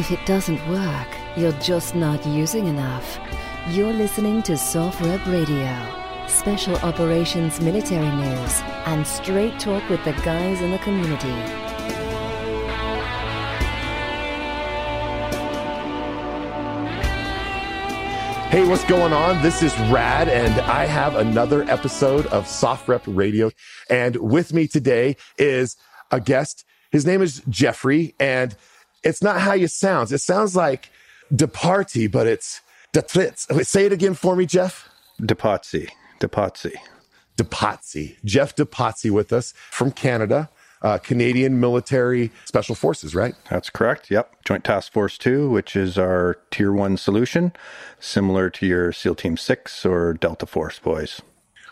If it doesn't work, you're just not using enough. You're listening to SOFREP Radio. Special Operations Military News and straight talk with the guys in the community. Hey, what's going on? This is Rad, and I have another episode of SOFREP Radio. And with me today is a guest. His name is Jeffrey, and it's not how you sounds. It sounds like Departy, but it's Detritz. Wait, say it again for me, Jeff. Depatie. Depatie. Depatie. Jeff Depatie with us from Canada. Uh, Canadian Military Special Forces, right? That's correct. Yep. Joint Task Force 2, which is our tier one solution, similar to your SEAL Team 6 or Delta Force boys.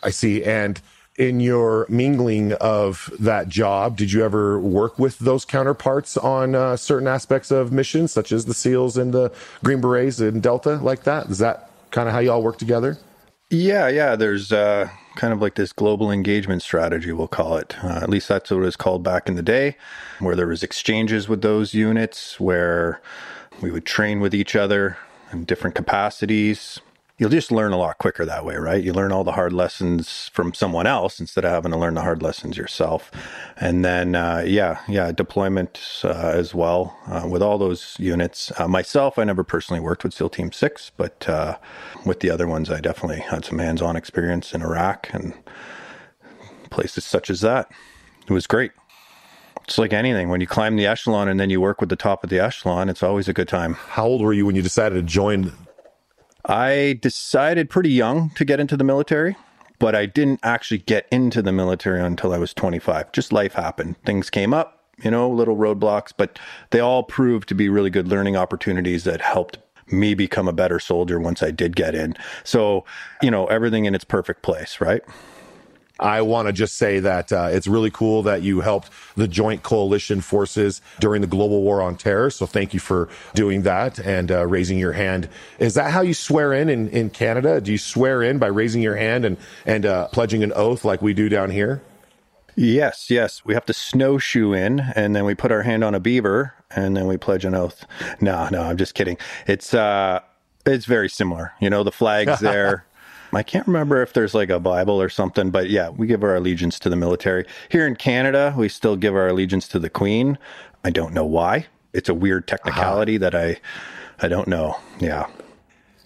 I see. And in your mingling of that job, did you ever work with those counterparts on uh, certain aspects of missions, such as the SEALs and the Green Berets and Delta, like that? Is that kind of how you all work together? Yeah, yeah. There's uh, kind of like this global engagement strategy, we'll call it. Uh, at least that's what it was called back in the day, where there was exchanges with those units, where we would train with each other in different capacities. You'll just learn a lot quicker that way, right? You learn all the hard lessons from someone else instead of having to learn the hard lessons yourself. And then, uh, yeah, yeah, deployment uh, as well uh, with all those units. Uh, myself, I never personally worked with SEAL Team 6, but uh, with the other ones, I definitely had some hands on experience in Iraq and places such as that. It was great. It's like anything. When you climb the echelon and then you work with the top of the echelon, it's always a good time. How old were you when you decided to join I decided pretty young to get into the military, but I didn't actually get into the military until I was 25. Just life happened. Things came up, you know, little roadblocks, but they all proved to be really good learning opportunities that helped me become a better soldier once I did get in. So, you know, everything in its perfect place, right? I want to just say that uh, it's really cool that you helped the Joint Coalition forces during the global war on terror. So thank you for doing that and uh, raising your hand. Is that how you swear in, in in Canada? Do you swear in by raising your hand and and uh, pledging an oath like we do down here? Yes, yes. We have to snowshoe in and then we put our hand on a beaver and then we pledge an oath. No, no, I'm just kidding. It's uh it's very similar. You know, the flag's there. I can't remember if there's like a Bible or something, but yeah, we give our allegiance to the military. Here in Canada, we still give our allegiance to the Queen. I don't know why. It's a weird technicality uh-huh. that I I don't know. Yeah.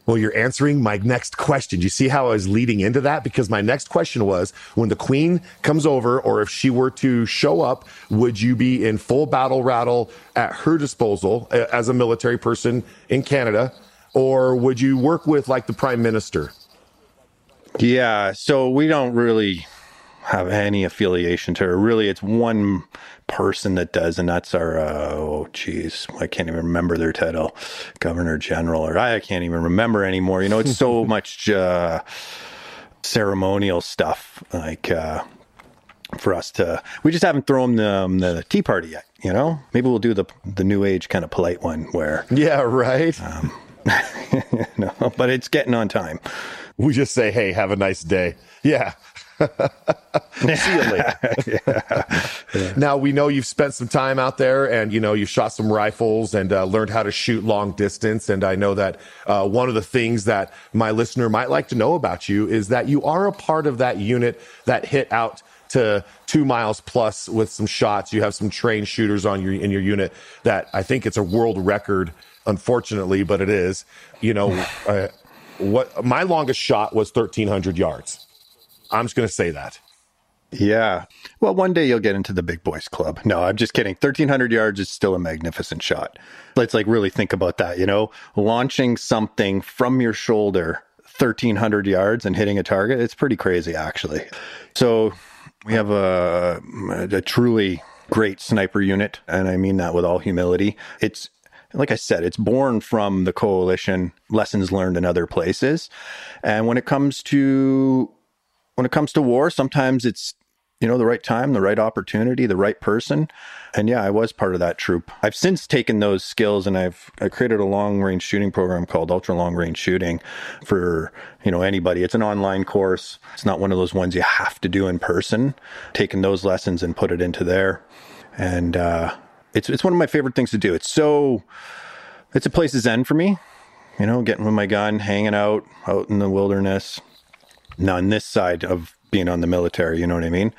Well, you're answering my next question. Do You see how I was leading into that? Because my next question was when the queen comes over, or if she were to show up, would you be in full battle rattle at her disposal as a military person in Canada? Or would you work with like the prime minister? Yeah. So we don't really have any affiliation to her. Really, it's one person that does, and that's our uh, oh geez, I can't even remember their title, Governor General, or I can't even remember anymore. You know, it's so much uh, ceremonial stuff like. Uh, for us to, we just haven't thrown the, um, the tea party yet. You know, maybe we'll do the the new age kind of polite one where. Yeah, right. Um, no, but it's getting on time. We just say, "Hey, have a nice day." Yeah, See you later. yeah. Yeah. Now we know you've spent some time out there, and you know you've shot some rifles and uh, learned how to shoot long distance. And I know that uh, one of the things that my listener might like to know about you is that you are a part of that unit that hit out to two miles plus with some shots. You have some trained shooters on your in your unit that I think it's a world record, unfortunately, but it is. You know, uh, what my longest shot was thirteen hundred yards. I'm just going to say that. Yeah. Well, one day you'll get into the big boys club. No, I'm just kidding. 1300 yards is still a magnificent shot. Let's like really think about that, you know, launching something from your shoulder 1300 yards and hitting a target. It's pretty crazy actually. So we have a, a truly great sniper unit. And I mean that with all humility. It's like I said, it's born from the coalition, lessons learned in other places. And when it comes to when it comes to war, sometimes it's you know the right time, the right opportunity, the right person. And yeah, I was part of that troop. I've since taken those skills and I've I created a long range shooting program called Ultra Long Range Shooting for, you know, anybody. It's an online course. It's not one of those ones you have to do in person. Taking those lessons and put it into there. And uh it's it's one of my favorite things to do. It's so it's a place of zen for me. You know, getting with my gun, hanging out out in the wilderness, Now on this side of being on the military. You know what I mean?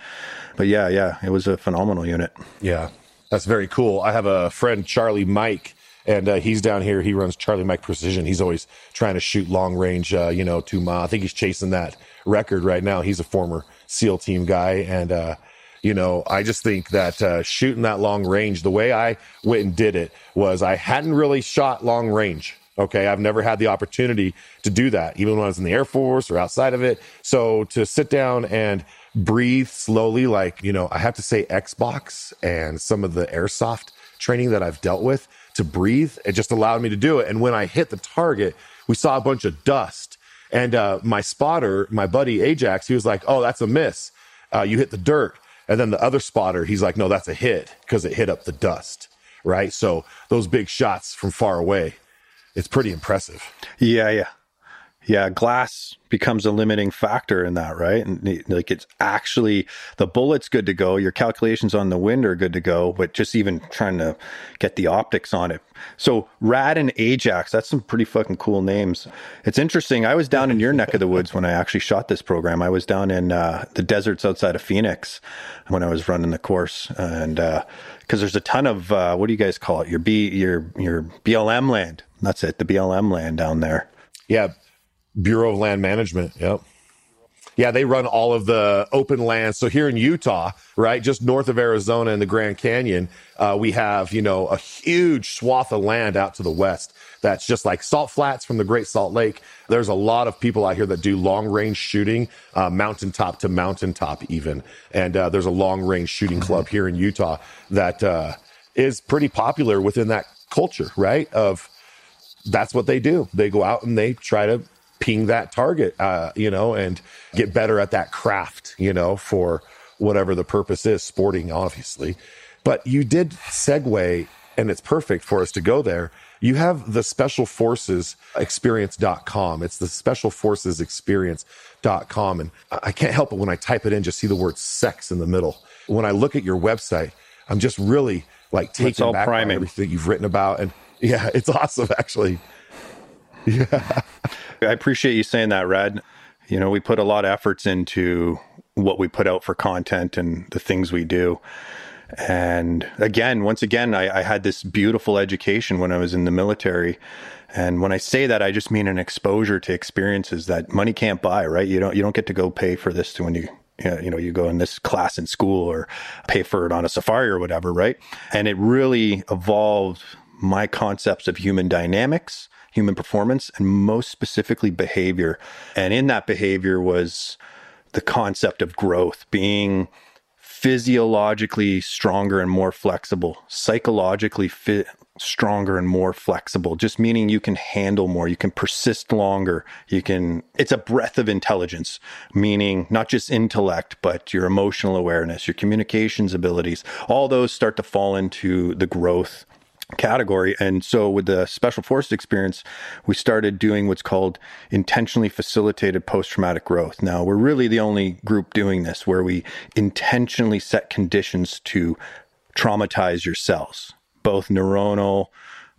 But yeah, yeah, it was a phenomenal unit. Yeah, that's very cool. I have a friend, Charlie Mike, and uh, he's down here. He runs Charlie Mike Precision. He's always trying to shoot long range, uh, you know, two mile. I think he's chasing that record right now. He's a former SEAL team guy, and uh, you know, I just think that uh, shooting that long range, the way I went and did it was I hadn't really shot long range. Okay. I've never had the opportunity to do that, even when I was in the Air Force or outside of it. So to sit down and breathe slowly, like, you know, I have to say Xbox and some of the airsoft training that I've dealt with to breathe, it just allowed me to do it. And when I hit the target, we saw a bunch of dust. And uh, my spotter, my buddy Ajax, he was like, oh, that's a miss. Uh, you hit the dirt. And then the other spotter, he's like, no, that's a hit because it hit up the dust. Right. So those big shots from far away it's pretty impressive. Yeah, yeah. Yeah, glass becomes a limiting factor in that, right? And like it's actually the bullet's good to go, your calculations on the wind are good to go, but just even trying to get the optics on it. So Rad and Ajax, that's some pretty fucking cool names. It's interesting. I was down in your neck of the woods when I actually shot this program. I was down in uh, the deserts outside of Phoenix when I was running the course, and because uh, there's a ton of uh, what do you guys call it? Your B, your your BLM land that's it. The BLM land down there. Yeah. Bureau of Land Management. Yep. Yeah, they run all of the open land. So here in Utah, right, just north of Arizona in the Grand Canyon, uh, we have, you know, a huge swath of land out to the west that's just like salt flats from the Great Salt Lake. There's a lot of people out here that do long range shooting, uh, mountaintop to mountaintop even. And uh, there's a long range shooting club here in Utah that uh, is pretty popular within that culture, right? Of that's what they do. They go out and they try to ping that target, uh, you know, and get better at that craft, you know, for whatever the purpose is, sporting, obviously. But you did segue, and it's perfect for us to go there. You have the special forces experience.com. It's the special forces experience.com. And I can't help it when I type it in, just see the word sex in the middle. When I look at your website, I'm just really like taken back priming. by everything you've written about. And yeah, it's awesome, actually. Yeah. I appreciate you saying that, Rad. You know, we put a lot of efforts into what we put out for content and the things we do. And again, once again, I, I, had this beautiful education when I was in the military. And when I say that, I just mean an exposure to experiences that money can't buy, right? You don't, you don't get to go pay for this to when you, you know, you go in this class in school or pay for it on a safari or whatever, right? And it really evolved my concepts of human dynamics, human performance, and most specifically behavior. And in that behavior was the concept of growth being physiologically stronger and more flexible, psychologically fit, stronger and more flexible, just meaning you can handle more, you can persist longer, you can, it's a breadth of intelligence, meaning not just intellect, but your emotional awareness, your communications abilities, all those start to fall into the growth category. And so with the special forces experience, we started doing what's called intentionally facilitated post traumatic growth. Now, we're really the only group doing this where we intentionally set conditions to traumatize your cells, both neuronal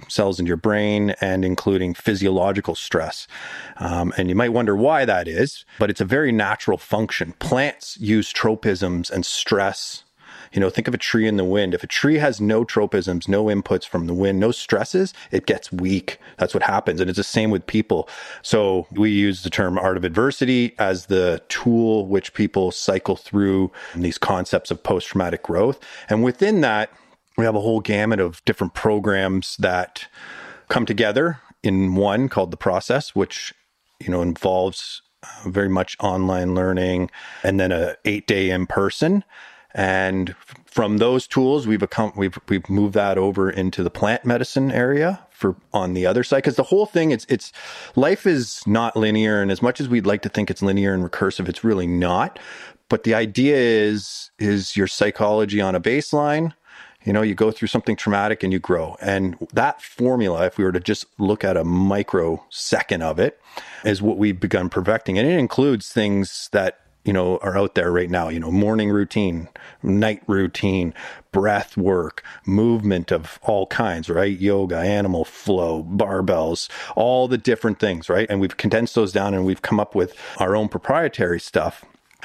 cells in your brain and including physiological stress. Um, and you might wonder why that is, but it's a very natural function. Plants use tropisms and stress you know, think of a tree in the wind. If a tree has no tropisms, no inputs from the wind, no stresses, it gets weak. That's what happens. And it's the same with people. So we use the term art of adversity as the tool which people cycle through these concepts of post traumatic growth. And within that, we have a whole gamut of different programs that come together in one called the process, which, you know, involves uh, very much online learning and then a eight day in person and from those tools, we've we've we've moved that over into the plant medicine area for on the other side because the whole thing it's it's life is not linear, and as much as we'd like to think it's linear and recursive, it's really not. But the idea is is your psychology on a baseline. You know, you go through something traumatic and you grow. And that formula, if we were to just look at a microsecond of it, is what we've begun perfecting. And it includes things that you know, are out there right now, you know, morning routine, night routine, breath work, movement of all kinds, right? Yoga, animal flow, barbells, all the different things, right? And we've condensed those down and we've come up with our own proprietary stuff.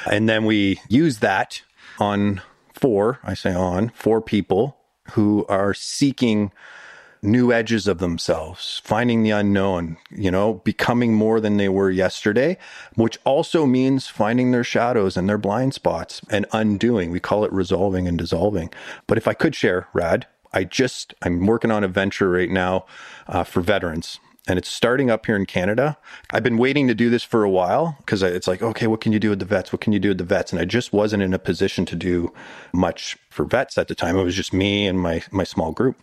And then we use that on four, I say on, four people who are seeking new edges of themselves, finding the unknown, you know, becoming more than they were yesterday, which also means finding their shadows and their blind spots and undoing. We call it resolving and dissolving. But if I could share, Rad, I just, I'm working on a venture right now uh, for veterans and it's starting up here in Canada. I've been waiting to do this for a while because it's like, okay, what can you do with the vets? What can you do with the vets? And I just wasn't in a position to do much for vets at the time. It was just me and my my small group.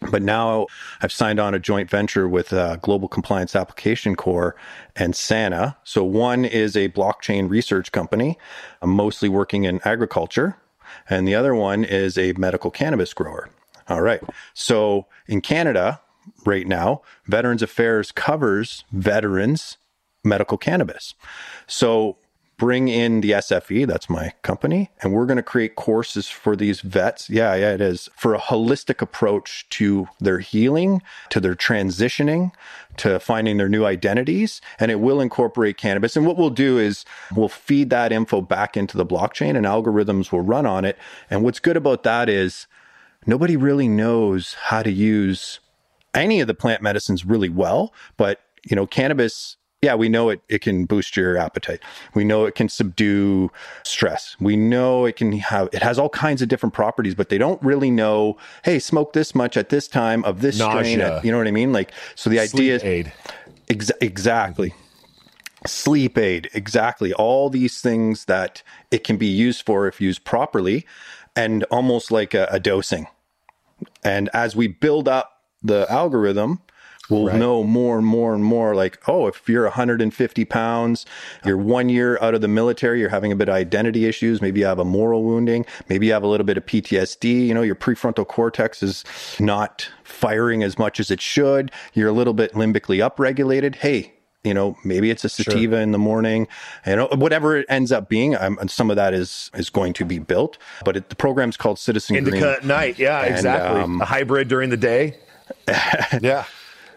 But now I've signed on a joint venture with uh, Global Compliance Application Corps and SANA. So one is a blockchain research company, I'm mostly working in agriculture, and the other one is a medical cannabis grower. All right. So in Canada right now, Veterans Affairs covers veterans medical cannabis. So bring in the SFE, that's my company, and we're going to create courses for these vets. Yeah, yeah, it is for a holistic approach to their healing, to their transitioning, to finding their new identities, and it will incorporate cannabis. And what we'll do is we'll feed that info back into the blockchain and algorithms will run on it. And what's good about that is nobody really knows how to use any of the plant medicines really well, but you know, cannabis yeah, we know it, it can boost your appetite. We know it can subdue stress. We know it can have, it has all kinds of different properties, but they don't really know, hey, smoke this much at this time of this Nausea. strain. At, you know what I mean? Like, so the Sleep idea is aid. Ex- exactly. Sleep aid. Exactly. All these things that it can be used for if used properly and almost like a, a dosing. And as we build up the algorithm, We'll Right. know more and more and more like, oh, if you're 150 pounds, you're one year out of the military, you're having a bit of identity issues, maybe you have a moral wounding, maybe you have a little bit of PTSD, you know, your prefrontal cortex is not firing as much as it should, you're a little bit limbically upregulated. Hey, you know, maybe it's a sativa in the morning, you know, whatever it ends up being. Um, and some of that is is going to be built, but it, the program's called Citizen Green. Indica at night. Yeah, And, exactly. um, a hybrid during the day. yeah.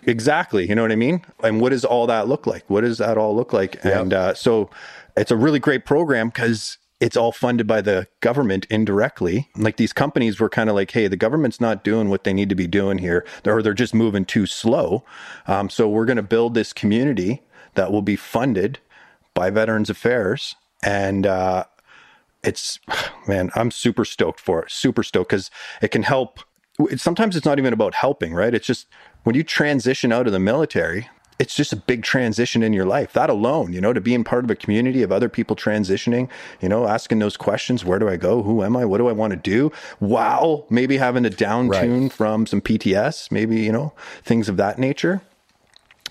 Exactly. You know what I mean? And what does all that look like? What does that all look like? Yeah. And uh, so it's a really great program because it's all funded by the government indirectly. Like these companies were kind of like, hey, the government's not doing what they need to be doing here, or they're just moving too slow. Um, so we're going to build this community that will be funded by Veterans Affairs. And uh, it's man i'm super stoked for it super stoked because it can help sometimes it's not even about helping right? It's just when you transition out of the military it's just a big transition in your life. That alone you know to being part of a community of other people transitioning you know asking those questions where do i go? Who am i? What do i want to do? Wow maybe having to down tune from some pts maybe you know things of that nature.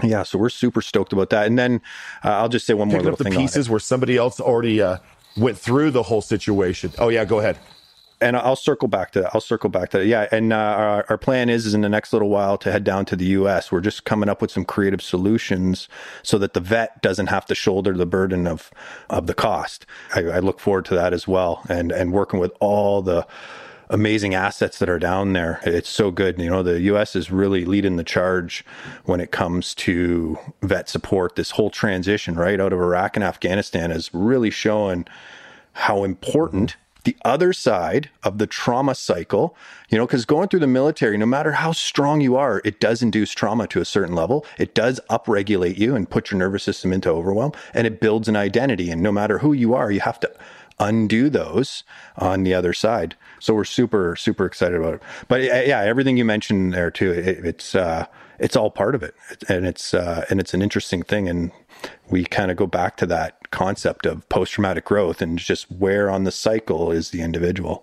Yeah so we're super stoked about that. And then uh, i'll just say one more Picking little up the thing pieces where somebody else already uh, went through the whole situation. Oh yeah, go ahead. And I'll circle back to that. I'll circle back to that. Yeah, and uh, our, our plan is is in the next little while to head down to the U.S. We're just coming up with some creative solutions so that the vet doesn't have to shoulder the burden of of the cost. I, I look forward to that as well, and and working with all the amazing assets that are down there. It's so good. You know, the U.S. is really leading the charge when it comes to vet support. This whole transition right out of Iraq and Afghanistan is really showing how important the other side of the trauma cycle, you know, because going through the military, no matter how strong you are, it does induce trauma to a certain level. It does upregulate you and put your nervous system into overwhelm, and it builds an identity. And no matter who you are, you have to undo those on the other side. So we're super, super excited about it. But yeah, everything you mentioned there too, it, it's uh, it's all part of it, and it's uh, and it's an interesting thing. And we kind of go back to that concept of post traumatic growth and just where on the cycle is the individual.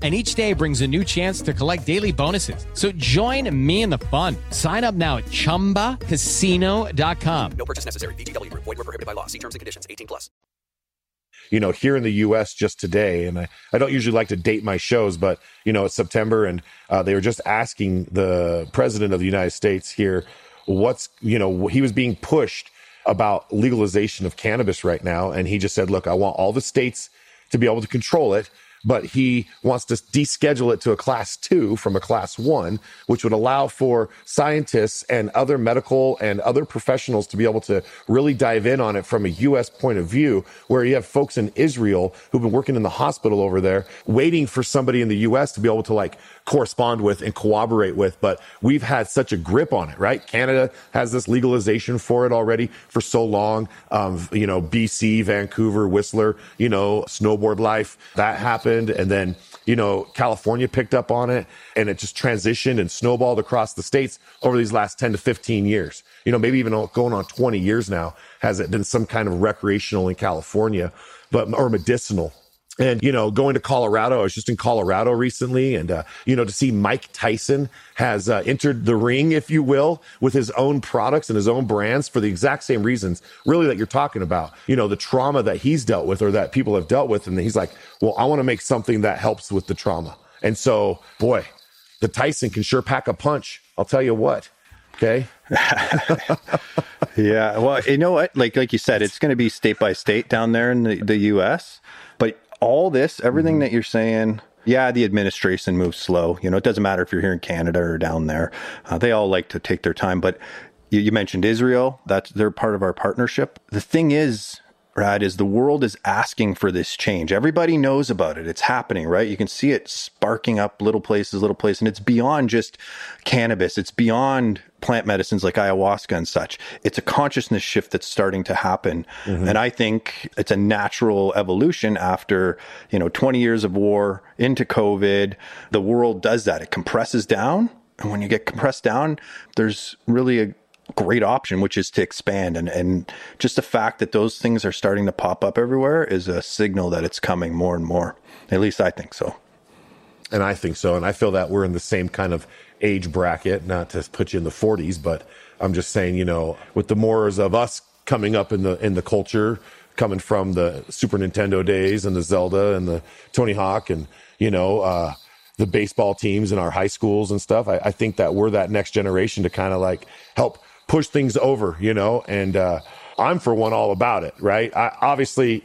And each day brings a new chance to collect daily bonuses. So join me in the fun. Sign up now at chumbacasino.com. No purchase necessary. VGW Group. Void were prohibited by law. See terms and conditions. 18 plus. you know, here in the U.S. just today, and I, I don't usually like to date my shows, but you know, it's September, and uh, they were just asking the president of the United States here, what's you know, he was being pushed about legalization of cannabis right now, and he just said, look, I want all the states to be able to control it but he wants to deschedule it to a class two from a class one, which would allow for scientists and other medical and other professionals to be able to really dive in on it from a U.S. point of view, where you have folks in Israel who've been working in the hospital over there, waiting for somebody in the U.S. to be able to like correspond with and cooperate with. But we've had such a grip on it, right? Canada has this legalization for it already for so long. Um, you know, BC, Vancouver, Whistler, you know, snowboard life that happened. And then, you know, California picked up on it and it just transitioned and snowballed across the states over these last 10 to 15 years. You know, maybe even going on 20 years now has it been some kind of recreational in California, but, or medicinal and you know going to colorado i was just in colorado recently and uh, you know to see mike tyson has uh, entered the ring if you will with his own products and his own brands for the exact same reasons really that you're talking about. You know the trauma that he's dealt with or that people have dealt with and he's like well i want to make something that helps with the trauma. And so boy the tyson can sure pack a punch i'll tell you what okay? Yeah well you know what? Like like you said it's going to be state by state down there in the, the us but all this, everything mm-hmm. that you're saying, yeah, the administration moves slow. You know, it doesn't matter if you're here in Canada or down there. Uh, they all like to take their time. But you, you mentioned Israel. That's they're part of our partnership. The thing is, Rad, is the world is asking for this change. Everybody knows about it. It's happening, right? You can see it sparking up little places, little places, and it's beyond just cannabis. It's beyond plant medicines like ayahuasca and such. It's a consciousness shift that's starting to happen. Mm-hmm. And I think it's a natural evolution after, you know, 20 years of war into COVID. The world does that. It compresses down. And when you get compressed down, there's really a great option, which is to expand. And, and just the fact that those things are starting to pop up everywhere is a signal that it's coming more and more. At least I think so. And I think so. And I feel that we're in the same kind of age bracket, not to put you in the 40s, but I'm just saying, you know, with the more of us coming up in the in the culture, coming from the Super Nintendo days and the Zelda and the Tony Hawk and you know uh, the baseball teams in our high schools and stuff. I, I think that we're that next generation to kind of like help push things over, you know. And uh, I'm for one all about it, right? I, obviously,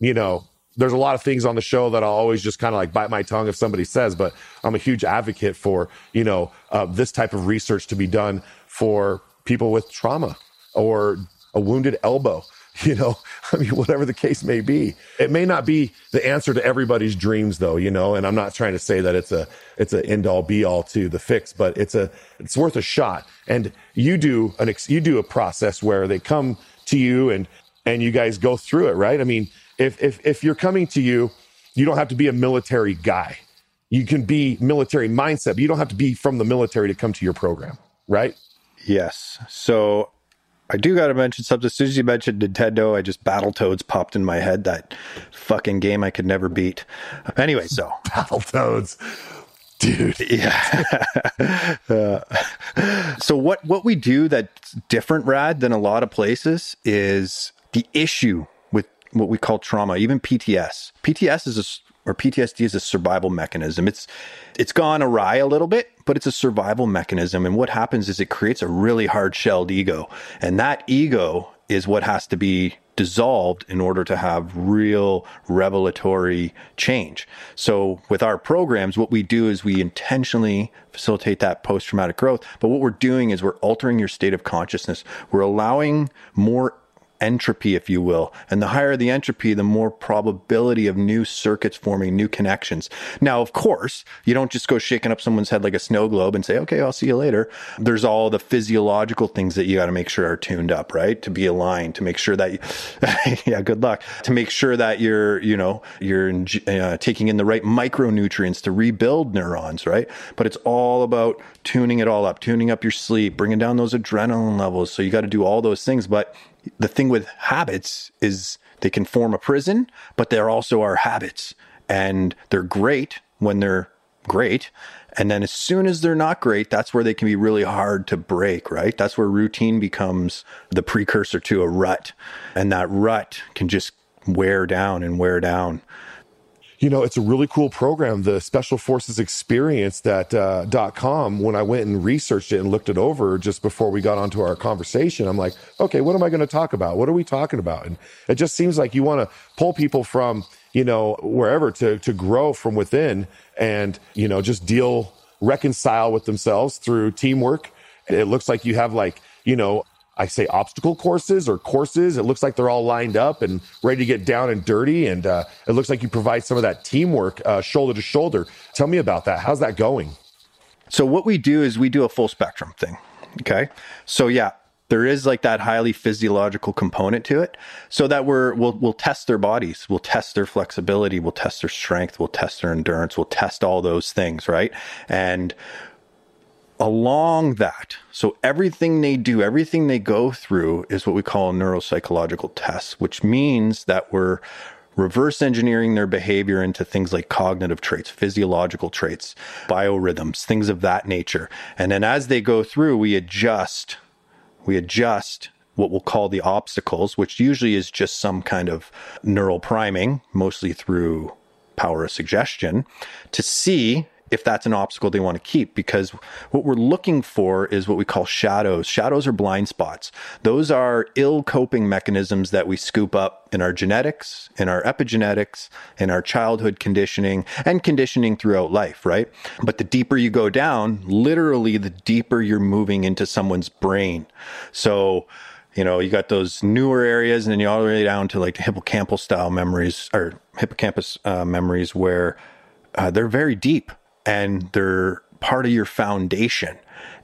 you know, there's a lot of things on the show that I'll always just kind of like bite my tongue if somebody says, but I'm a huge advocate for, you know, uh, this type of research to be done for people with trauma or a wounded elbow, you know, I mean, whatever the case may be. It may not be the answer to everybody's dreams though, you know, and I'm not trying to say that it's a, it's an end all be all to the fix, but it's a, it's worth a shot. And you do an, you do a process where they come to you and, and you guys go through it, right? I mean, if if if you're coming to you, you don't have to be a military guy. You can be military mindset, but you don't have to be from the military to come to your program, right? Yes. So I do got to mention something. As soon as you mentioned Nintendo, I just Battletoads popped in my head. That fucking game I could never beat. Anyway, so Battletoads, dude. Yeah. uh, so what what we do that's different, Rad, than a lot of places is the issue what we call trauma, even PTS. PTS is a, or PTSD is a survival mechanism. It's it's gone awry a little bit, but it's a survival mechanism. And what happens is it creates a really hard shelled ego, and that ego is what has to be dissolved in order to have real revelatory change. So with our programs, what we do is we intentionally facilitate that post traumatic growth. But what we're doing is we're altering your state of consciousness. We're allowing more entropy, if you will. And the higher the entropy, the more probability of new circuits forming, new connections. Now, of course, you don't just go shaking up someone's head like a snow globe and say, okay, I'll see you later. There's all the physiological things that you got to make sure are tuned up, right? To be aligned, to make sure that, you, yeah, good luck. To make sure that you're, you know, you're uh, taking in the right micronutrients to rebuild neurons, right? But it's all about tuning it all up, tuning up your sleep, bringing down those adrenaline levels. So you got to do all those things. But the thing with habits is they can form a prison, but they're also our habits. And they're great when they're great. And then as soon as they're not great, that's where they can be really hard to break, right? That's where routine becomes the precursor to a rut. And that rut can just wear down and wear down you know, it's a really cool program, the Special Forces Experience that uh, .com. When I went and researched it and looked it over just before we got onto our conversation, I'm like, okay, what am I going to talk about? What are we talking about? And it just seems like you want to pull people from you know wherever to to grow from within and you know just deal reconcile with themselves through teamwork. It looks like you have like you know I say obstacle courses or courses. It looks like they're all lined up and ready to get down and dirty. And uh, it looks like you provide some of that teamwork uh, shoulder to shoulder. Tell me about that. How's that going? So, what we do is we do a full spectrum thing. Okay. So, yeah, there is like that highly physiological component to it so that we're we'll, we'll test their bodies we'll test their flexibility we'll test their strength we'll test their endurance we'll test all those things right and along that, so everything they do, everything they go through is what we call a neuropsychological test, which means that we're reverse engineering their behavior into things like cognitive traits, physiological traits, biorhythms, things of that nature. And then as they go through, we adjust, we adjust what we'll call the obstacles, which usually is just some kind of neural priming, mostly through power of suggestion, to see if that's an obstacle they want to keep because what we're looking for is what we call shadows. Shadows are blind spots. Those are ill coping mechanisms that we scoop up in our genetics, in our epigenetics, in our childhood conditioning and conditioning throughout life, right? But the deeper you go down, literally the deeper you're moving into someone's brain. So, you know, you got those newer areas and then you all the way down to like the hippocampal style memories or hippocampus uh, memories where uh, they're very deep and they're part of your foundation.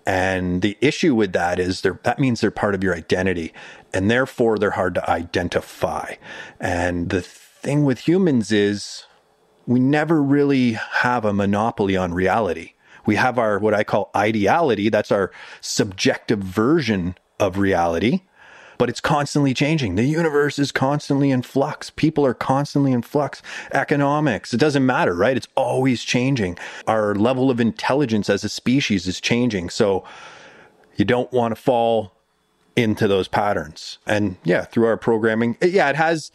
And the issue with that is they're, that means they're part of your identity and therefore they're hard to identify. And the thing with humans is we never really have a monopoly on reality. We have our, what I call ideality. That's our subjective version of reality but it's constantly changing. The universe is constantly in flux. People are constantly in flux. Economics, it doesn't matter, right? It's always changing. Our level of intelligence as a species is changing. So you don't want to fall into those patterns. And yeah, through our programming, yeah, it has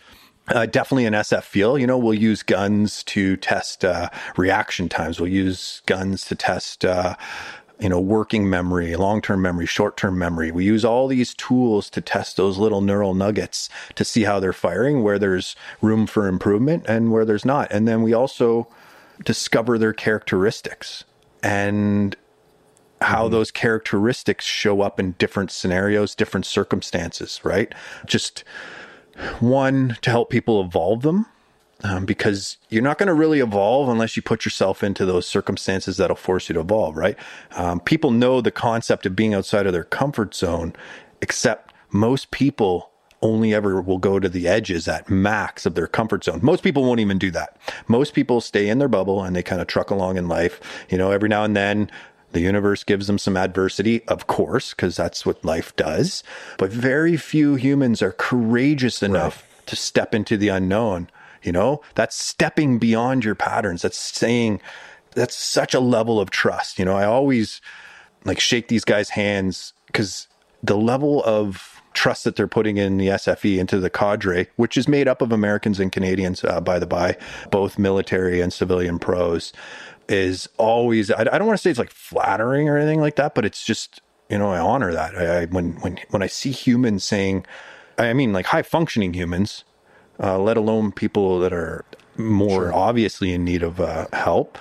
uh, definitely an SF feel. You know, we'll use guns to test uh, reaction times. We'll use guns to test uh, you know, working memory, long term memory, short term memory. We use all these tools to test those little neural nuggets to see how they're firing, where there's room for improvement and where there's not. And then we also discover their characteristics and how mm-hmm. those characteristics show up in different scenarios, different circumstances, right? Just one to help people evolve them um, because you're not going to really evolve unless you put yourself into those circumstances that'll force you to evolve, right? Um, people know the concept of being outside of their comfort zone, except most people only ever will go to the edges at max of their comfort zone. Most people won't even do that. Most people stay in their bubble and they kind of truck along in life. You know, every now and then the universe gives them some adversity, of course, because that's what life does. But very few humans are courageous enough right. to step into the unknown you know, that's stepping beyond your patterns. That's saying, that's such a level of trust. You know, I always like shake these guys' hands because the level of trust that they're putting in the SFE into the cadre, which is made up of Americans and Canadians, uh, by the by, both military and civilian pros, is always. I, I don't want to say it's like flattering or anything like that, but it's just you know I honor that. I, I when when when I see humans saying, I mean like high functioning humans uh, let alone people that are more sure. obviously in need of uh, help.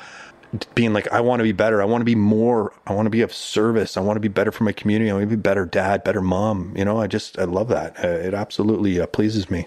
Being like, I want to be better. I want to be more. I want to be of service. I want to be better for my community. I want to be better dad, better mom. You know, I just, I love that. Uh, it absolutely uh, pleases me.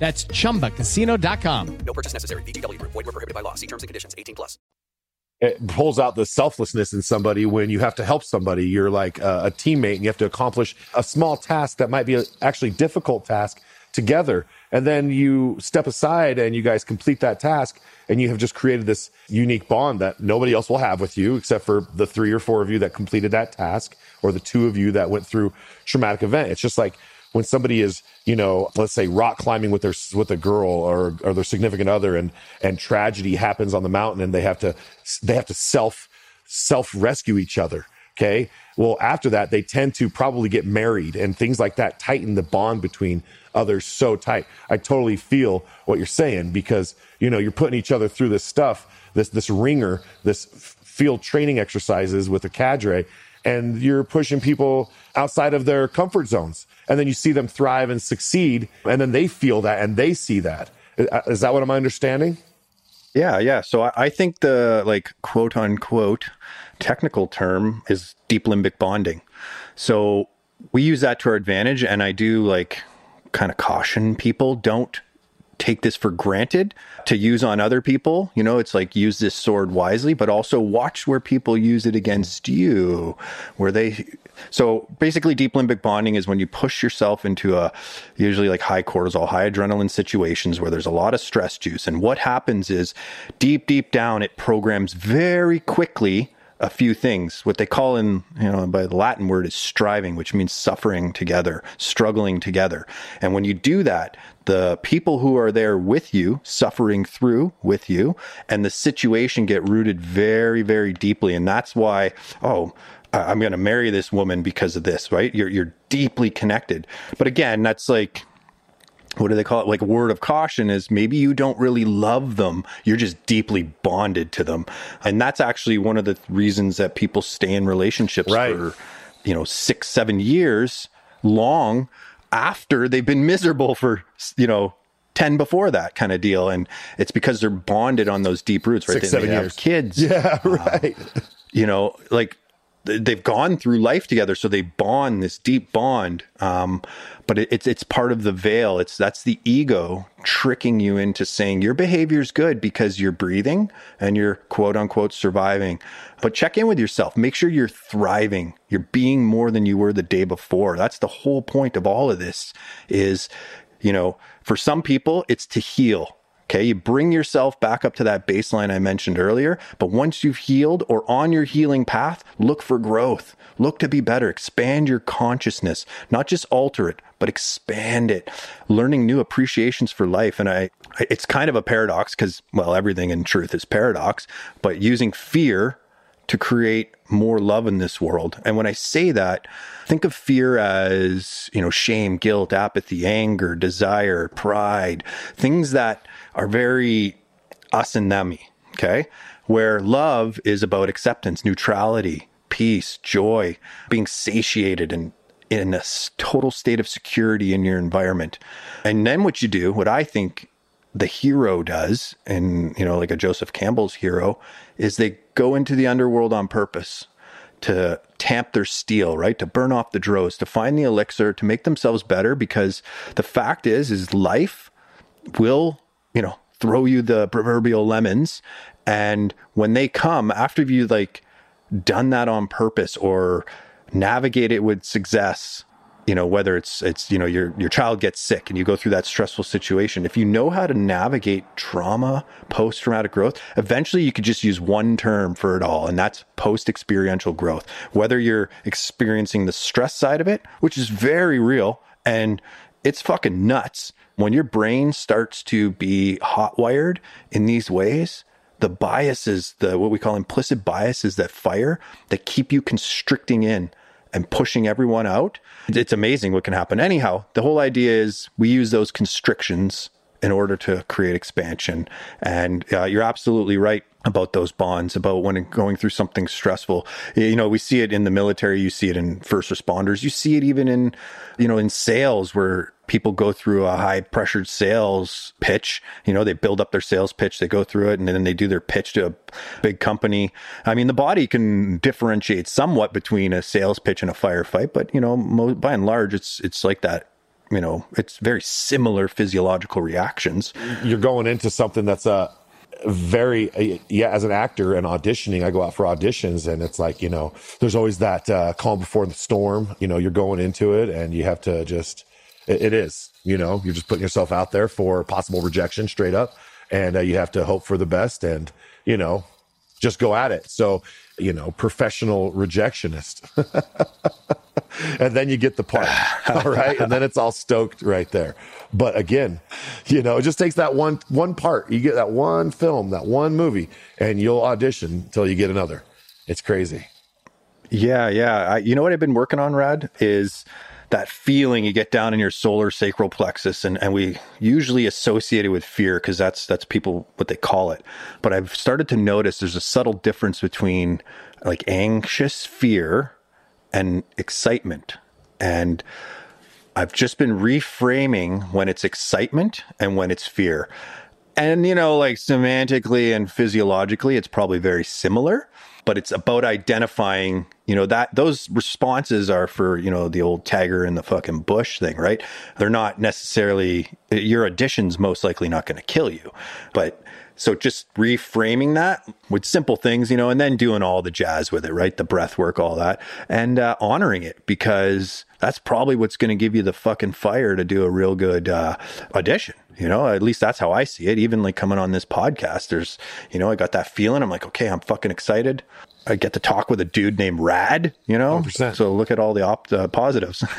That's chumbacasino.com. No purchase necessary. VGW Group. Void were prohibited by law. See terms and conditions. 18 plus. it pulls out the selflessness in somebody when you have to help somebody. You're like a, a teammate and you have to accomplish a small task that might be a actually difficult task together. And then you step aside and you guys complete that task and you have just created this unique bond that nobody else will have with you except for the three or four of you that completed that task or the two of you that went through traumatic event. It's just like when somebody is, you know, let's say rock climbing with their with a girl or or their significant other, and and tragedy happens on the mountain, and they have to they have to self self rescue each other. Okay. Well, after that, they tend to probably get married, and things like that tighten the bond between others so tight. I totally feel what you're saying because you know you're putting each other through this stuff, this this ringer, this field training exercises with a cadre, and you're pushing people outside of their comfort zones. And then you see them thrive and succeed and then they feel that and they see that. Uh, is that what i'm understanding? Yeah yeah. So i, I think the like quote unquote technical term is deep limbic bonding. So we use that to our advantage and i do like kind of caution people don't take this for granted to use on other people. You know, it's like use this sword wisely, but also watch where people use it against you, where they. So basically, deep limbic bonding is when you push yourself into a usually like high cortisol, high adrenaline situations where there's a lot of stress juice. And what happens is deep, deep down, it programs very quickly a few things. What they call in, you know, by the Latin word is striving, which means suffering together, struggling together. And when you do that, the people who are there with you, suffering through with you, and the situation get rooted very, very deeply. And that's why, oh, I'm going to marry this woman because of this, right? You're, you're deeply connected. But again, that's like, what do they call it? Like word of caution is maybe you don't really love them. You're just deeply bonded to them. And that's actually one of the reasons that people stay in relationships right. for, you know, six, seven years long after they've been miserable for, you know, 10 before that kind of deal. And it's because they're bonded on those deep roots, right? Six, they, seven they years. kids. Yeah, right. Uh, you know, like they've gone through life together, so they bond this deep bond. Um, but it, it's it's part of the veil. It's that's the ego tricking you into saying your behavior's good because you're breathing and you're quote unquote surviving. But check in with yourself. Make sure you're thriving. You're being more than you were the day before. That's the whole point of all of this. Is you know, for some people, it's to heal. Okay, you bring yourself back up to that baseline I mentioned earlier. But once you've healed or on your healing path, look for growth. Look to be better. Expand your consciousness, not just alter it, but expand it. Learning new appreciations for life. And I, it's kind of a paradox because, well, everything in truth is paradox, but using fear to create more love in this world. And when I say that, think of fear as, you know, shame, guilt, apathy, anger, desire, pride, things that are very us and them. Okay. Where love is about acceptance, neutrality, peace, joy, being satiated and in a total state of security in your environment. And then what you do, what I think the hero does, and you know, like a Joseph Campbell's hero, is they go into the underworld on purpose to tamp their steel, right? To burn off the dross, to find the elixir, to make themselves better. Because the fact is, is life will, you know, throw you the proverbial lemons. And when they come after you like done that on purpose or navigate it with success, you know whether it's it's you know your your child gets sick and you go through that stressful situation if you know how to navigate trauma post traumatic growth eventually you could just use one term for it all and that's post experiential growth. Whether you're experiencing the stress side of it which is very real and it's fucking nuts when your brain starts to be hot wired in these ways the biases the what we call implicit biases that fire that keep you constricting in and pushing everyone out. It's amazing what can happen. Anyhow, the whole idea is we use those constrictions in order to create expansion. And uh, you're absolutely right about those bonds, about when going through something stressful. You know, we see it in the military, you see it in first responders, you see it even in, you know, in sales where people go through a high pressured sales pitch. You know, they build up their sales pitch, they go through it, and then they do their pitch to a big company. I mean, the body can differentiate somewhat between a sales pitch and a firefight, but you know, by and large, it's it's like that you know, it's very similar physiological reactions. You're going into something that's a very yeah as an actor and auditioning i go out for auditions and it's like you know there's always that uh, calm before the storm. You know you're going into it and you have to just it, it is you know you're just putting yourself out there for possible rejection straight up and uh, you have to hope for the best and you know just go at it. So you know professional rejectionist and then you get the part. all right. And then it's all stoked right there. But again, you know, it just takes that one one part. You get that one film, that one movie, and you'll audition until you get another. It's crazy. Yeah, yeah. I, you know what I've been working on, Rad, is that feeling you get down in your solar sacral plexus and, and we usually associate it with fear because that's that's people what they call it but i've started to notice there's a subtle difference between like anxious fear and excitement. And I've just been reframing when it's excitement and when it's fear. And, you know, like semantically and physiologically, it's probably very similar, but it's about identifying, you know, that those responses are for, you know, the old tagger in the fucking bush thing, right? They're not necessarily, your addition's most likely not going to kill you, but so just reframing that with simple things, you know, and then doing all the jazz with it, right? The breath work, all that, and uh, honoring it because that's probably what's going to give you the fucking fire to do a real good uh, audition. You know, at least that's how I see it. Even like coming on this podcast, there's, you know, I got that feeling. I'm like, okay, I'm fucking excited. I get to talk with a dude named Rad, you know? 100%. So look at all the op- uh, positives.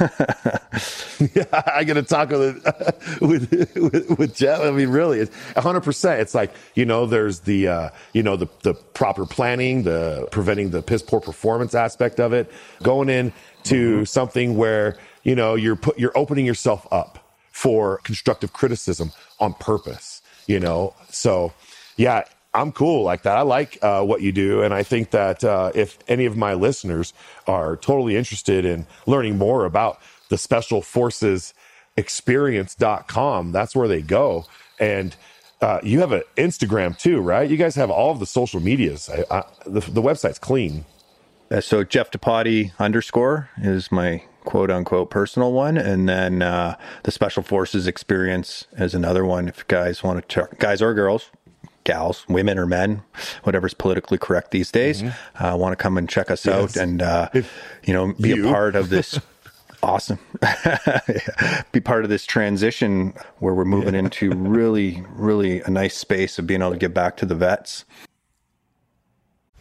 yeah, I get to talk with, with, with, with Jeff. I mean, really, it's 100%. It's like, you know, there's the, uh, you know, the, the proper planning, the preventing the piss poor performance aspect of it, going in to mm-hmm. something where, you know, you're put, you're opening yourself up for constructive criticism on purpose, you know? So yeah, I'm cool like that. I like uh, what you do. And I think that uh, if any of my listeners are totally interested in learning more about the special forces experience.com, that's where they go. And uh, you have an Instagram too, right? You guys have all of the social medias. I, I, the, the website's clean. Uh, so Jeff Depatie underscore is my quote unquote personal one, and then uh, the Special Forces Experience is another one. If guys want to, check, guys or girls gals, women or men, whatever's politically correct these days, mm-hmm. uh, want to come and check us yes. out and, uh, you know, be you. a part of this. awesome. be part of this transition where we're moving yeah. into really, really a nice space of being able to get back to the vets.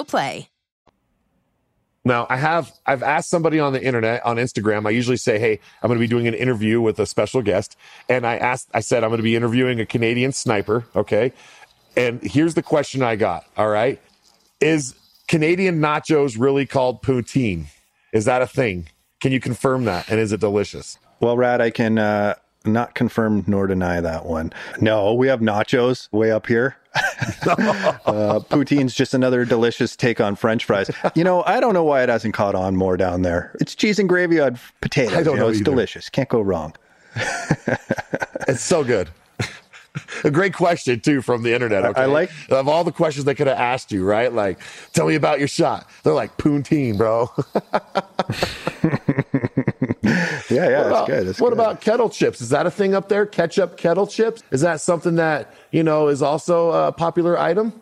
Play. Now, I have I've asked somebody on the internet on Instagram. I usually say, "Hey, I'm going to be doing an interview with a special guest," and I asked, I said, "I'm going to be interviewing a Canadian sniper." Okay, and here's the question I got. All right, is Canadian nachos really called poutine? Is that a thing? Can you confirm that? And is it delicious? Well, Rad, I can uh, not confirm nor deny that one. No, we have nachos way up here. uh, poutine's just another delicious take on French fries. You know, I don't know why it hasn't caught on more down there. It's cheese and gravy on potatoes. I don't you know, know it's either. delicious. Can't go wrong. It's so good. a great question too from the internet. Okay? I like- of all the questions they could have asked you, right? Like, tell me about your shot. They're like poutine, bro. Yeah, yeah, what it's about, good. It's what good. about kettle chips? Is that a thing up there? Ketchup kettle chips? Is that something that you know is also a popular item?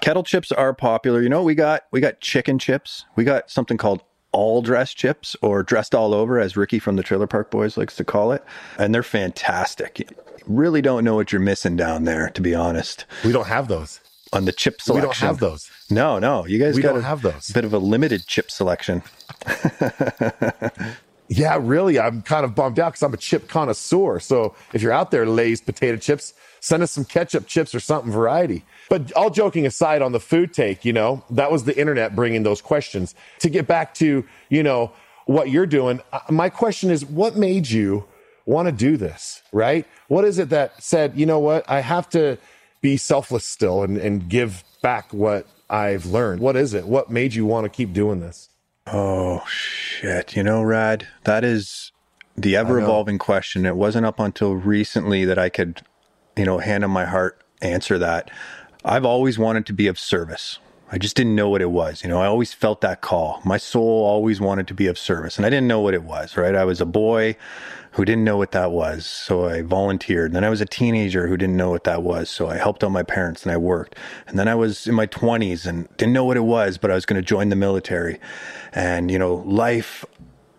kettle chips are popular. You know, we got we got chicken chips. We got something called all dressed chips or dressed all over, as Ricky from the Trailer Park Boys likes to call it, and they're fantastic. You really don't know what you're missing down there, to be honest. We don't have those. On the chip selection. We don't have those. No, no, you guys We got don't a have those. Bit of a limited chip selection. Yeah, really. I'm kind of bummed out because I'm a chip connoisseur. So if you're out there, Lay's potato chips, send us some ketchup chips or something variety. But all joking aside on the food take, you know, that was the internet bringing those questions. To get back to, you know, what you're doing, uh, my question is what made you want to do this, right? What is it that said, you know what, I have to be selfless still and, and give back what I've learned? What is it? What made you want to keep doing this? Oh shit! You know, Rad, that is the ever evolving question. It wasn't up until recently that I could, you know, hand on my heart answer that. I've always wanted to be of service. I just didn't know what it was. You know, I always felt that call. My soul always wanted to be of service, and I didn't know what it was, right? I was a boy who didn't know what that was, so I volunteered. Then I was a teenager who didn't know what that was, so I helped out my parents and I worked. And then I was in my 20s and didn't know what it was, but I was going to join the military. And, you know, life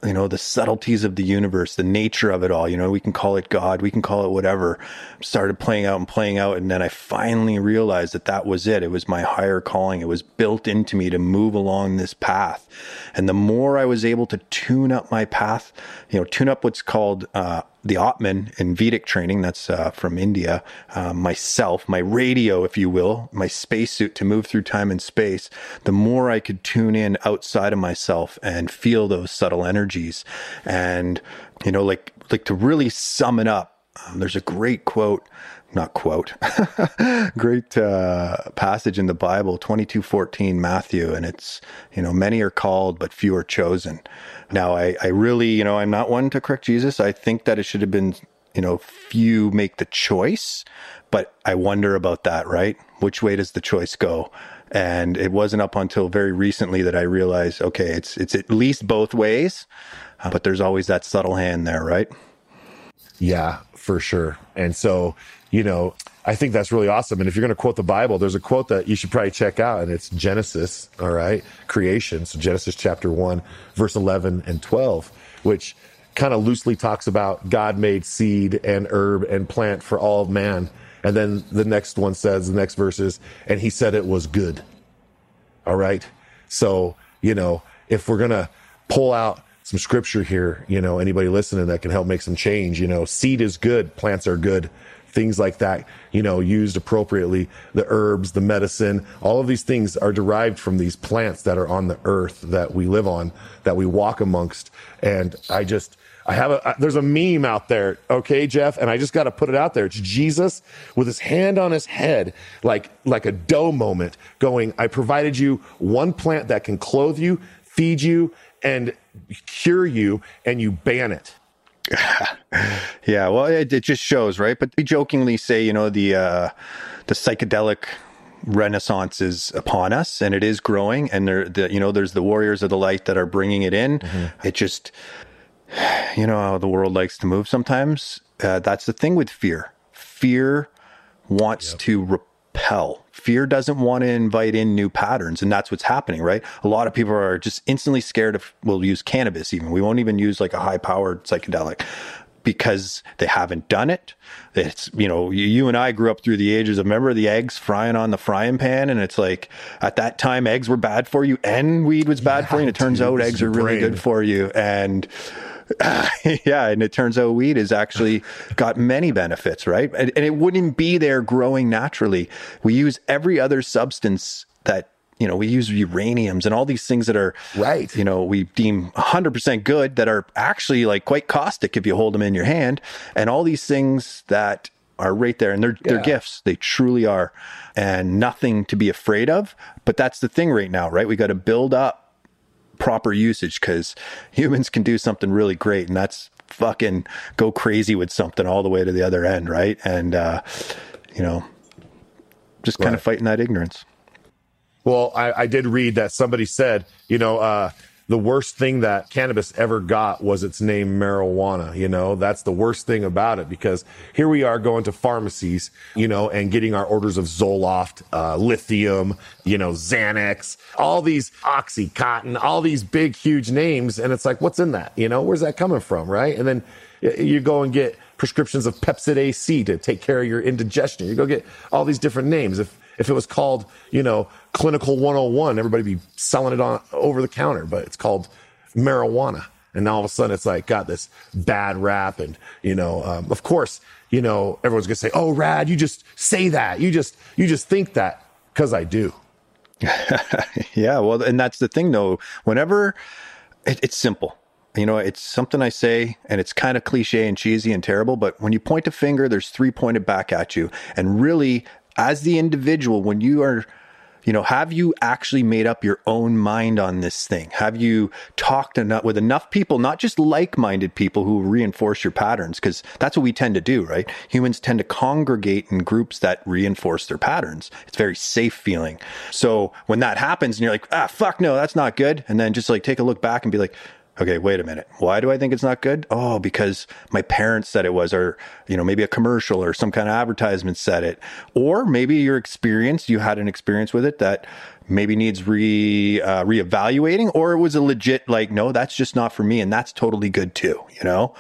you know, the subtleties of the universe, the nature of it all. You know, we can call it God, we can call it whatever. Started playing out and playing out. And then I finally realized that that was it. It was my higher calling. It was built into me to move along this path. And the more I was able to tune up my path, you know, tune up what's called, uh, the Atman in Vedic training, that's uh, from India, uh, myself, my radio, if you will, my spacesuit to move through time and space, the more I could tune in outside of myself and feel those subtle energies. And, you know, like, like to really sum it up, um, there's a great quote not quote great uh, passage in the bible 2214 matthew and it's you know many are called but few are chosen. Now I, I really you know i'm not one to correct jesus. I think that it should have been you know few make the choice but i wonder about that right? Which way does the choice go? And it wasn't up until very recently that i realized okay it's it's at least both ways uh, but there's always that subtle hand there right? Yeah for sure and so you know, I think that's really awesome. And if you're going to quote the Bible, there's a quote that you should probably check out, and it's Genesis, all right, creation. So Genesis chapter 1, verse 11 and 12, which kind of loosely talks about God made seed and herb and plant for all of man. And then the next one says, the next verse is, and he said it was good. All right. So, you know, if we're going to pull out some scripture here, you know, anybody listening that can help make some change, you know, seed is good, plants are good things like that, you know, used appropriately. The herbs, the medicine, all of these things are derived from these plants that are on the earth that we live on, that we walk amongst. And I just, I have a, there's a meme out there, okay, Jeff, and I just got to put it out there. It's Jesus with his hand on his head, like, like a dough moment going, I provided you one plant that can clothe you, feed you, and cure you, and you ban it. yeah, well, it, it, just shows, right? But we jokingly say, you know, the uh, the psychedelic renaissance is upon us, and it is growing. And there, the you know, there's the warriors of the light that are bringing it in. Mm-hmm. It just, you know, how the world likes to move sometimes. Uh, that's the thing with fear. Fear wants yep. to repel. Fear doesn't want to invite in new patterns. And that's what's happening, right? A lot of people are just instantly scared of, we'll use cannabis even. We won't even use like a high powered psychedelic because they haven't done it. It's, you know, you and I grew up through the ages of remember the eggs frying on the frying pan. And it's like at that time, eggs were bad for you and weed was bad yeah, for you. And it turns dude, out eggs are really good for you. And, yeah, and it turns out weed has actually got many benefits, right? And, and it wouldn't be there growing naturally. We use every other substance that you know, we use uraniums and all these things that are right. You know, we deem 100% good that are actually like quite caustic if you hold them in your hand, and all these things that are right there, and they're yeah. they're gifts. They truly are, and nothing to be afraid of. But that's the thing right now, right? We got to build up proper usage because humans can do something really great and that's fucking go crazy with something all the way to the other end, right? And, uh, you know, just kind right. of fighting that ignorance. Well, I, I, did read that somebody said, you know, uh, the worst thing that cannabis ever got was its name marijuana. You know, that's the worst thing about it because here we are going to pharmacies, you know, and getting our orders of Zoloft, uh, lithium, you know, Xanax, all these Oxycontin, all these big, huge names. And it's like, what's in that? You know, where's that coming from? Right. And then you go and get prescriptions of Pepcid AC to take care of your indigestion. You go get all these different names. If, if it was called, you know, clinical 101, everybody be selling it on over the counter, but it's called marijuana. And now all of a sudden it's like got this bad rap. And, you know, um, of course, you know, everyone's going to say, Oh, rad, you just say that. You just, you just think that because I do. yeah. Well, and that's the thing though. Whenever it, it's simple, you know, it's something I say and it's kind of cliche and cheesy and terrible, but when you point a finger, there's three pointed back at you. And really as the individual, when you are, you know, have you actually made up your own mind on this thing? Have you talked enough with enough people, not just like minded people who reinforce your patterns? Because that's what we tend to do, right? Humans tend to congregate in groups that reinforce their patterns. It's very safe feeling. So when that happens and you're like, ah, fuck no, that's not good. And then just like take a look back and be like, okay, wait a minute. Why do I think it's not good? Oh, because my parents said it was, or, you know, maybe a commercial or some kind of advertisement said it. Or maybe your experience, you had an experience with it that maybe needs re uh, reevaluating, or it was a legit, like, no, that's just not for me. And that's totally good too, you know?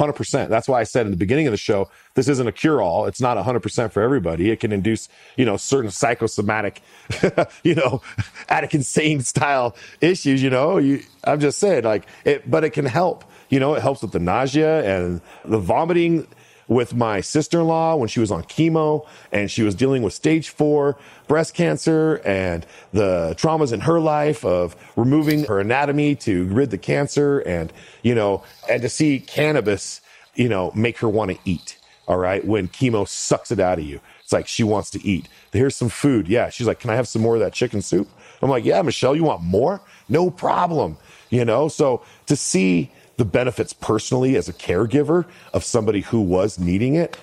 100%. That's why I said in the beginning of the show, this isn't a cure all. It's not 100% for everybody. It can induce, you know, certain psychosomatic, you know, addict insane style issues, you know. You, I'm just saying, like, it, but it can help. You know, it helps with the nausea and the vomiting with my sister-in-law when she was on chemo and she was dealing with stage four breast cancer and the traumas in her life of removing her anatomy to rid the cancer and, you know, and to see cannabis, you know, make her want to eat. All right. When chemo sucks it out of you. It's like she wants to eat. Here's some food. Yeah. She's like, can I have some more of that chicken soup? I'm like, yeah, Michelle, you want more? No problem. You know, so to see the benefits personally as a caregiver of somebody who was needing it,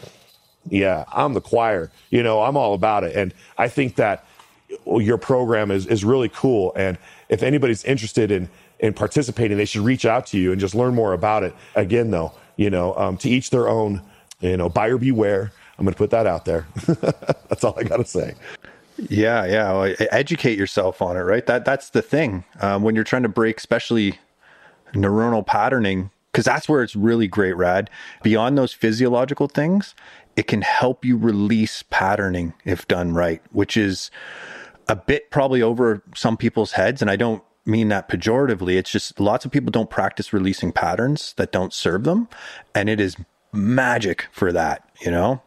yeah, I'm the choir. You know, I'm all about it. And I think that your program is, is really cool. And if anybody's interested in, in participating, they should reach out to you and just learn more about it. Again, though, you know, um, to each their own, you know, buyer beware. I'm going to put that out there. That's all I got to say. Yeah, yeah. Well, educate yourself on it, right? That that's the thing. Um, when you're trying to break, especially neuronal patterning, because that's where it's really great, Rad. Beyond those physiological things, it can help you release patterning if done right, which is a bit probably over some people's heads. And I don't mean that pejoratively. It's just lots of people don't practice releasing patterns that don't serve them. And it is magic for that, you know?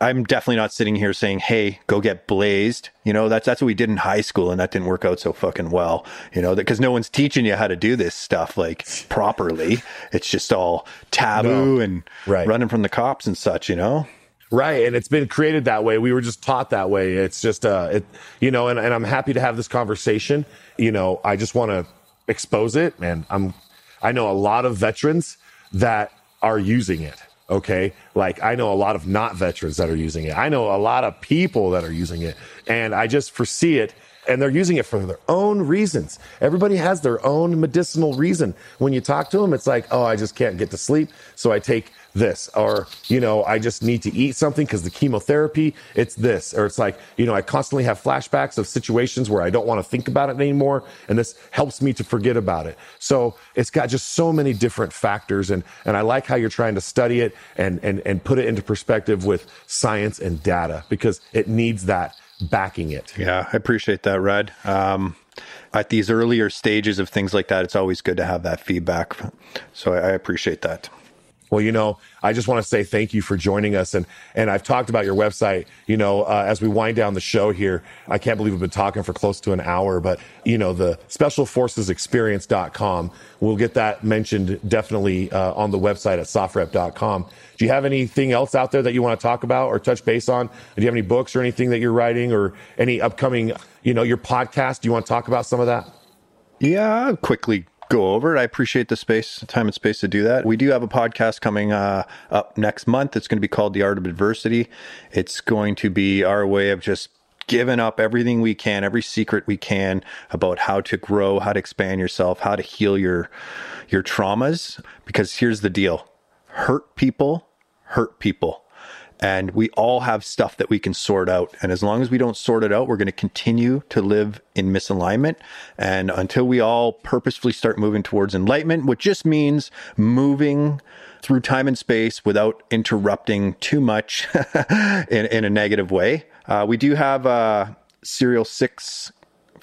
I'm definitely not sitting here saying, "Hey, go get blazed." You know, that's that's what we did in high school, and that didn't work out so fucking well. You know, because no one's teaching you how to do this stuff like properly. It's just all taboo no. and right. running from the cops and such. You know. Right. And it's been created that way. We were just taught that way. It's just, uh, it, you know, and, and I'm happy to have this conversation. You know, I just want to expose it. And I'm, I know a lot of veterans that are using it. Okay. Like I know a lot of not veterans that are using it. I know a lot of people that are using it. And I just foresee it and they're using it for their own reasons. Everybody has their own medicinal reason. When you talk to them, it's like, oh, I just can't get to sleep. So I take this or you know i just need to eat something because the chemotherapy it's this or it's like you know i constantly have flashbacks of situations where i don't want to think about it anymore and this helps me to forget about it so it's got just so many different factors and and i like how you're trying to study it and and and put it into perspective with science and data because it needs that backing it yeah i appreciate that Rad um at these earlier stages of things like that, it's always good to have that feedback. So I, I appreciate that. Well, you know, I just want to say thank you for joining us. And, and I've talked about your website, you know, uh, as we wind down the show here. I can't believe we've been talking for close to an hour, but, you know, the specialforcesexperience.com, we'll get that mentioned definitely uh, on the website at sofrep.com. Do you have anything else out there that you want to talk about or touch base on? Do you have any books or anything that you're writing or any upcoming, you know, your podcast? Do you want to talk about some of that? Yeah, quickly go over. It. I appreciate the space, time and space to do that. We do have a podcast coming uh, up next month. It's going to be called The Art of Adversity. It's going to be our way of just giving up everything we can, every secret we can about how to grow, how to expand yourself, how to heal your your traumas. Because here's the deal: hurt people hurt people. And we all have stuff that we can sort out. And as long as we don't sort it out, we're going to continue to live in misalignment. And until we all purposefully start moving towards enlightenment, which just means moving through time and space without interrupting too much in, in a negative way. Uh, we do have uh, Serial 6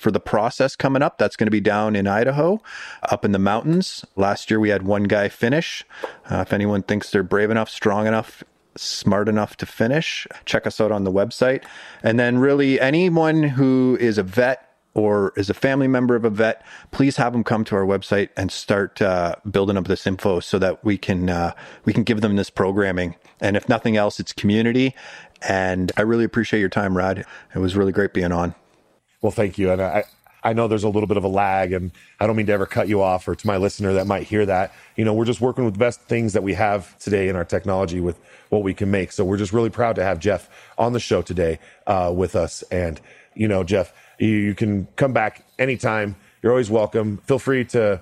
for the process coming up. That's going to be down in Idaho, up in the mountains. Last year we had one guy finish. Uh, if anyone thinks they're brave enough, strong enough, smart enough to finish, check us out on the website. And then, really, anyone who is a vet or is a family member of a vet, please have them come to our website and start uh, building up this info so that we can uh, we can give them this programming. And if nothing else, it's community. And I really appreciate your time, Rad. It was really great being on. Well, thank you. And I, I know there's a little bit of a lag, and I don't mean to ever cut you off or to my listener that might hear that. You know, we're just working with the best things that we have today in our technology with what we can make. So we're just really proud to have Jeff on the show today uh, with us. And, you know, Jeff, you, you can come back anytime. You're always welcome. Feel free to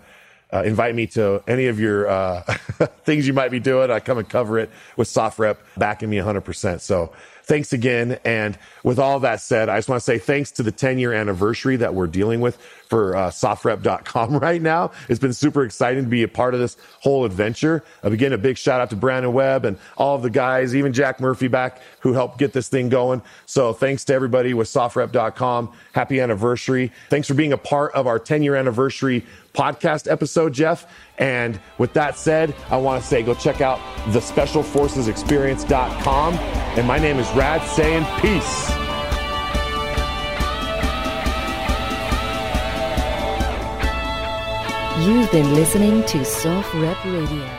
uh, invite me to any of your uh, things you might be doing. I come and cover it with SOFREP backing me 100%. So thanks again. And with all that said, I just want to say thanks to the 10 year anniversary that we're dealing with for uh, sofrep.com right now. It's been super exciting to be a part of this whole adventure. Again, a big shout out to Brandon Webb and all of the guys, even Jack Murphy back who helped get this thing going. So thanks to everybody with sofrep.com. Happy anniversary. Thanks for being a part of our 10 year anniversary podcast episode, Jeff. And with that said, I want to say go check out the specialforcesexperience.com. And my name is Rad saying peace. You've been listening to SOFREP Radio.